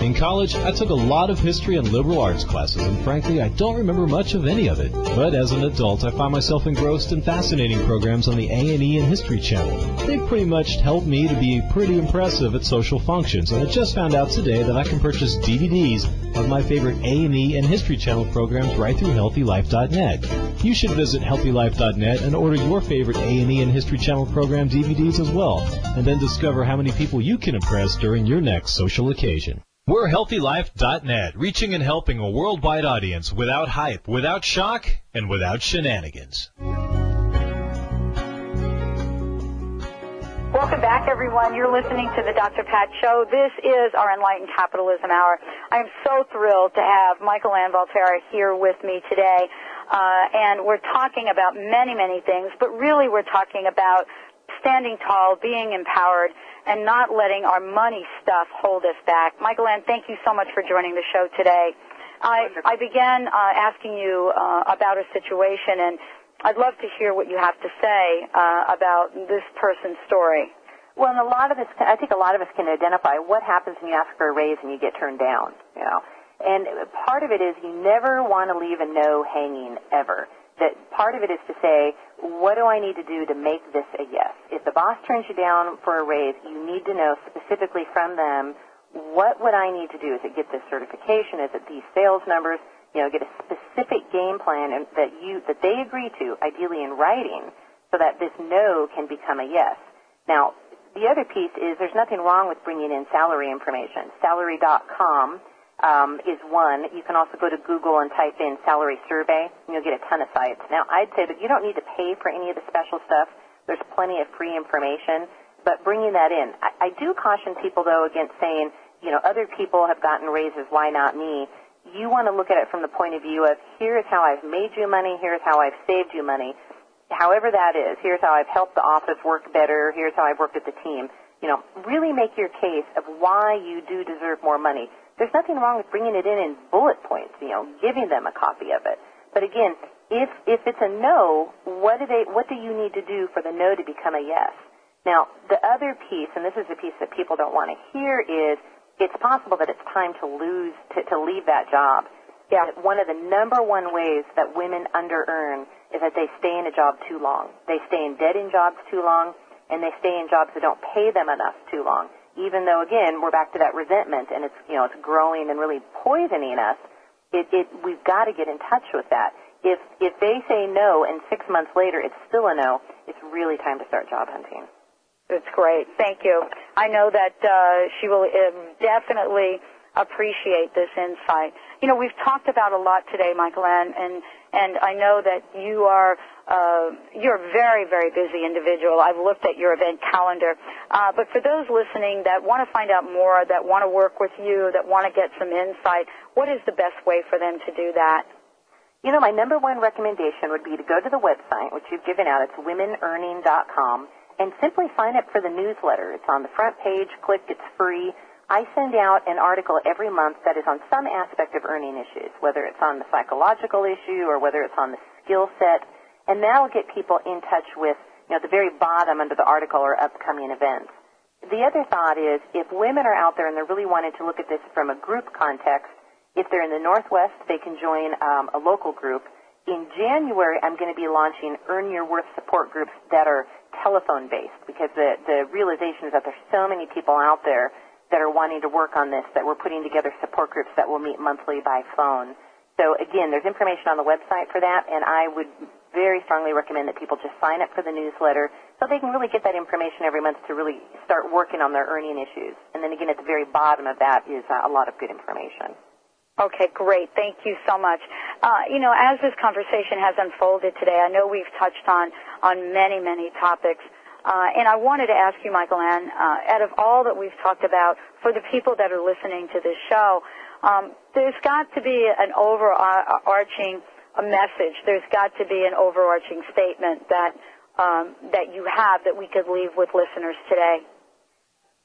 In college, I took a lot of history and liberal arts classes, and frankly, I don't remember much of any of it. But as an adult, I find myself engrossed in fascinating programs on the A&E and History Channel. They've pretty much helped me to be pretty impressive at social functions, and I just found out today that I can purchase DVDs of my favorite A&E and History Channel programs right through HealthyLife.net. You should visit HealthyLife.net and order your favorite A&E and History Channel program DVDs as well, and then discover how many people you can impress during your next social occasion.
We're HealthyLife.net, reaching and helping a worldwide audience without hype, without shock, and without shenanigans.
Welcome back, everyone. You're listening to the Dr. Pat Show. This is our Enlightened Capitalism Hour. I am so thrilled to have Mikelann Valterra here with me today. Uh, and we're talking about many, many things, but really we're talking about standing tall, being empowered, and not letting our money stuff hold us back. Mikelann, thank you so much for joining the show today. I, I began uh, asking you uh, about a situation, and I'd love to hear what you have to say uh, about this person's story.
Well, and a lot of us, I think a lot of us can identify what happens when you ask for a raise and you get turned down. You know, and part of it is you never want to leave a no hanging ever. That part of it is to say, what do I need to do to make this a yes? If the boss turns you down for a raise, you need to know specifically from them what would I need to do? Is it get this certification? Is it these sales numbers? You know, get a specific game plan that you that they agree to, ideally in writing, so that this no can become a yes. Now, the other piece is there's nothing wrong with bringing in salary information. Salary.com um, is one. You can also go to Google and type in salary survey, and you'll get a ton of sites. Now, I'd say that you don't need to pay for any of the special stuff. There's plenty of free information but bringing that in. I, I do caution people, though, against saying, you know, other people have gotten raises, why not me? You want to look at it from the point of view of here's how I've made you money, here's how I've saved you money. However that is, here's how I've helped the office work better, here's how I've worked with the team. You know, really make your case of why you do deserve more money. There's nothing wrong with bringing it in in bullet points, you know, giving them a copy of it. But again, if if it's a no, what do they what do you need to do for the no to become a yes? Now, the other piece, and this is the piece that people don't want to hear, is it's possible that it's time to lose, to, to leave that job. Yeah. One of the number one ways that women under earn is that they stay in a job too long. They stay in dead end jobs too long, and they stay in jobs that don't pay them enough too long. Even though, again, we're back to that resentment, and it's you know it's growing and really poisoning us. It, it we've got to get in touch with that. If if they say no, and six months later it's still a no, it's really time to start job hunting.
It's great. Thank you. I know that uh, she will um, definitely appreciate this insight. You know, we've talked about a lot today, Mikelann and I know that you are uh, you're a very very busy individual. I've looked at your event calendar, uh, but for those listening that want to find out more, that want to work with you, that want to get some insight, what is the best way for them to do that?
You know, my number one recommendation would be to go to the website, which you've given out. It's womenearning.com and simply sign up for the newsletter. It's on the front page. Click. It's free. I send out an article every month that is on some aspect of earning issues, whether it's on the psychological issue or whether it's on the skill set, and that'll get people in touch with, you know, the very bottom under the article or upcoming events. The other thought is if women are out there and they're really wanting to look at this from a group context, if they're in the Northwest, they can join um, a local group. In January, I'm going to be launching Earn Your Worth support groups that are telephone based because the, the realization is that there's so many people out there that are wanting to work on this that we're putting together support groups that will meet monthly by phone. So again, there's information on the website for that, and I would very strongly recommend that people just sign up for the newsletter so they can really get that information every month to really start working on their earning issues. And then again, at the very bottom of that is uh, a lot of good information.
Okay, great. Thank you so much. Uh, you know, as this conversation has unfolded today, I know we've touched on on many, many topics. Uh, and I wanted to ask you, Mikelann, uh, out of all that we've talked about, for the people that are listening to this show, um, there's got to be an overarching a message. There's got to be an overarching statement that um, that you have that we could leave with listeners today.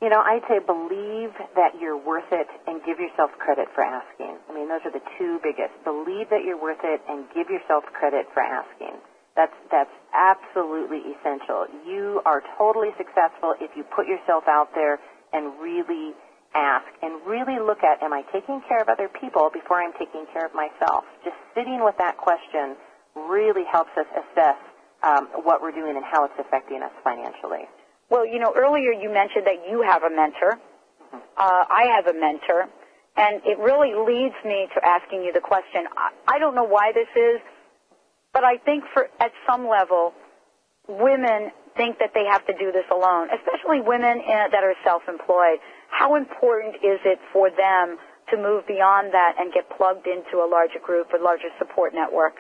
You know, I'd say believe that you're worth it and give yourself credit for asking. I mean, those are the two biggest. Believe that you're worth it and give yourself credit for asking. That's that's absolutely essential. You are totally successful if you put yourself out there and really ask and really look at am I taking care of other people before I'm taking care of myself? Just sitting with that question really helps us assess um, what we're doing and how it's affecting us financially.
Well, you know, earlier you mentioned that you have a mentor. Uh, I have a mentor. And it really leads me to asking you the question. I, I don't know why this is, but I think for at some level, women think that they have to do this alone, especially women in, that are self-employed. How important is it for them to move beyond that and get plugged into a larger group, a larger support network?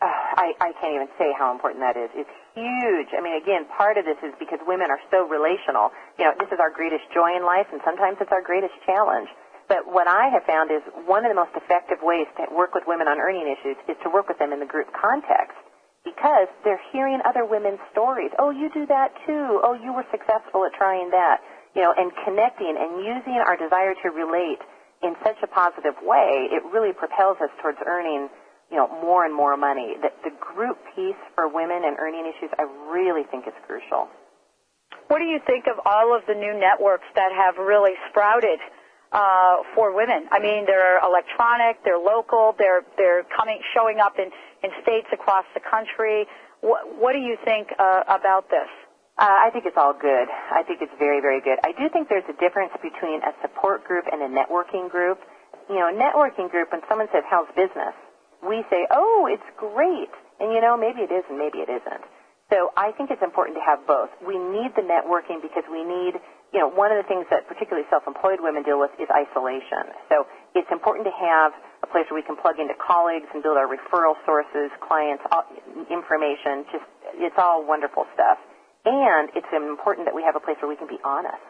Uh, I, I can't even say how important that is. It's huge. I mean, again, part of this is because women are so relational. You know, this is our greatest joy in life, and sometimes it's our greatest challenge. But what I have found is one of the most effective ways to work with women on earning issues is to work with them in the group context because they're hearing other women's stories. Oh, you do that too. Oh, you were successful at trying that. You know, and connecting and using our desire to relate in such a positive way, it really propels us towards earning, you know, more and more money. The, the group piece for women and earning issues, I really think is crucial.
What do you think of all of the new networks that have really sprouted uh, for women. I mean, they're electronic, they're local, they're they're coming, showing up in in states across the country. What what do you think uh, about this?
Uh, I think it's all good. I think it's very, very good. I do think there's a difference between a support group and a networking group. You know, a networking group, when someone says, how's business? We say, oh, it's great. And you know, maybe it is and maybe it isn't. So I think it's important to have both. We need the networking because we need you know, one of the things that particularly self-employed women deal with is isolation. So it's important to have a place where we can plug into colleagues and build our referral sources, clients, information. Just it's all wonderful stuff. And it's important that we have a place where we can be honest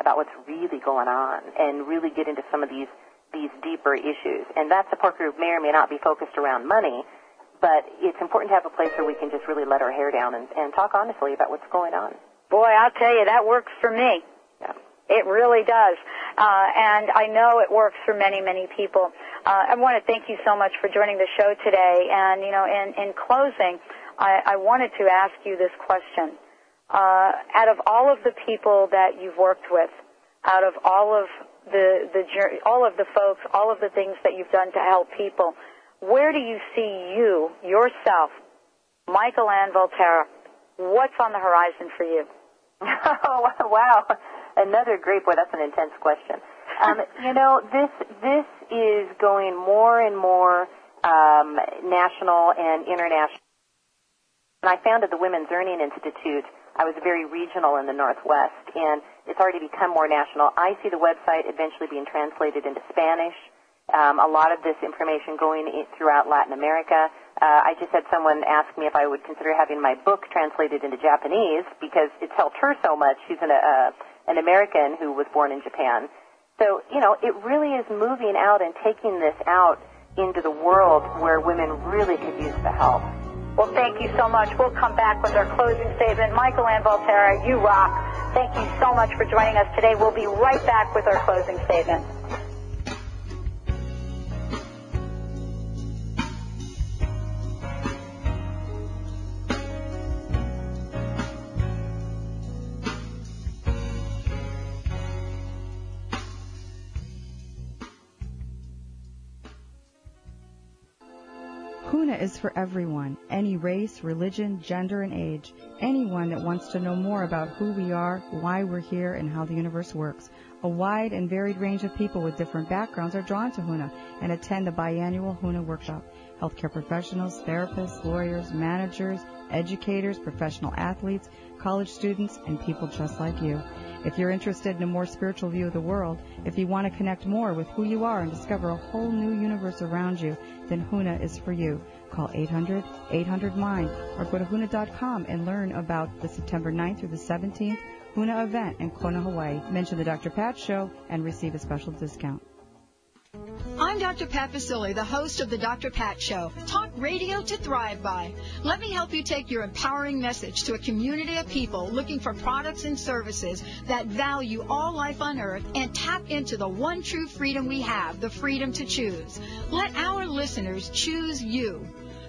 about what's really going on and really get into some of these these deeper issues. And that support group may or may not be focused around money, but it's important to have a place where we can just really let our hair down and, and talk honestly about what's going on.
Boy, I'll tell you, that works for me. It really does. Uh, and I know it works for many, many people. Uh, I want to thank you so much for joining the show today. And, you know, in, in closing, I, I wanted to ask you this question. Uh, out of all of the people that you've worked with, out of all of the, the, all of the folks, all of the things that you've done to help people, where do you see you, yourself, Mikelann Valterra? What's on the horizon for you?
oh, wow another great boy. That's an intense question. Um, you know, this this is going more and more um, national and international. And I founded the Women's Earning Institute, I was very regional in the Northwest, and it's already become more national. I see the website eventually being translated into Spanish. Um, a lot of this information going throughout Latin America. Uh, I just had someone ask me if I would consider having my book translated into Japanese because it's helped her so much. She's in a, a an American who was born in Japan. So, you know, it really is moving out and taking this out into the world where women really could use the help.
Well, thank you so much. We'll come back with our closing statement. Mikelann Valterra, you rock. Thank you so much for joining us today. We'll be right back with our closing statement.
For everyone, any race, religion, gender, and age. Anyone that wants to know more about who we are, why we're here, and how the universe works. A wide and varied range of people with different backgrounds are drawn to HUNA and attend the biannual HUNA workshop. Healthcare professionals, therapists, lawyers, managers, educators, professional athletes, college students, and people just like you. If you're interested in a more spiritual view of the world, if you want to connect more with who you are and discover a whole new universe around you, then HUNA is for you. Call 800-800-MIND or go to HUNA.com and learn about the September 9th through the 17th HUNA event in Kona, Hawaii. Mention the Dr. Pat Show and receive a special discount.
I'm Dr. Pat Baccili, the host of the Dr. Pat Show, talk radio to thrive by. Let me help you take your empowering message to a community of people looking for products and services that value all life on earth and tap into the one true freedom we have, the freedom to choose. Let our listeners choose you.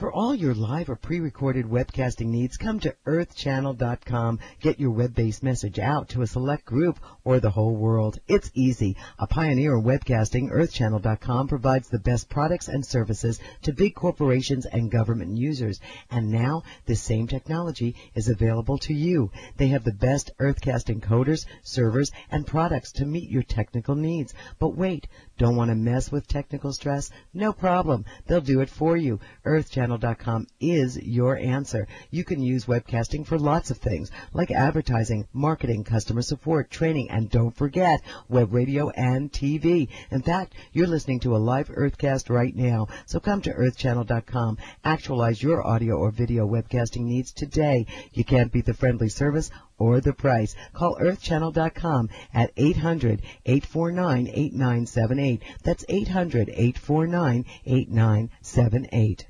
For all your live or pre-recorded webcasting needs, come to earthchannel.com. Get your web-based message out to a select group or the whole world. It's easy. A pioneer in webcasting, earthchannel.com provides the best products and services to big corporations and government users. And now this same technology is available to you. They have the best earthcast encoders, servers, and products to meet your technical needs. But wait, don't want to mess with technical stress? No problem. They'll do it for you. Earthchannel.com is your answer. You can use webcasting for lots of things, like advertising, marketing, customer support, training, and don't forget, web radio and TV. In fact, you're listening to a live Earthcast right now, so come to earthchannel.com. Actualize your audio or video webcasting needs today. You can't beat the friendly service or the price. Call earthchannel.com at 800-849-8978. That's 800-849-8978.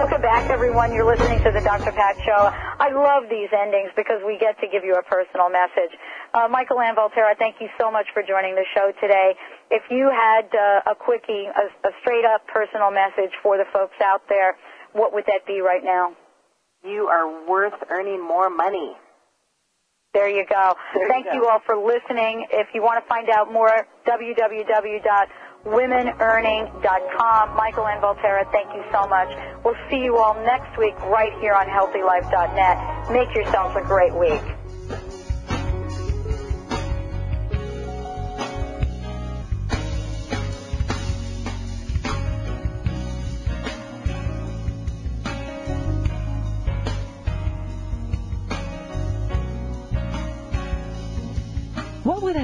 Welcome back, everyone. You're listening to the Dr. Pat Show. I love these endings because we get to give you a personal message. Uh, Mikelann Valterra, thank you so much for joining the show today. If you had uh, a quickie, a, a straight up personal message for the folks out there, what would that be right now?
You are worth earning more money.
There you go.
There
Thank
you
you, all for listening. If you want to find out more, www.womenearning.com. Mikelann Valterra, thank you so much. We'll see you all next week right here on HealthyLife.net. Make yourselves a great week.
What would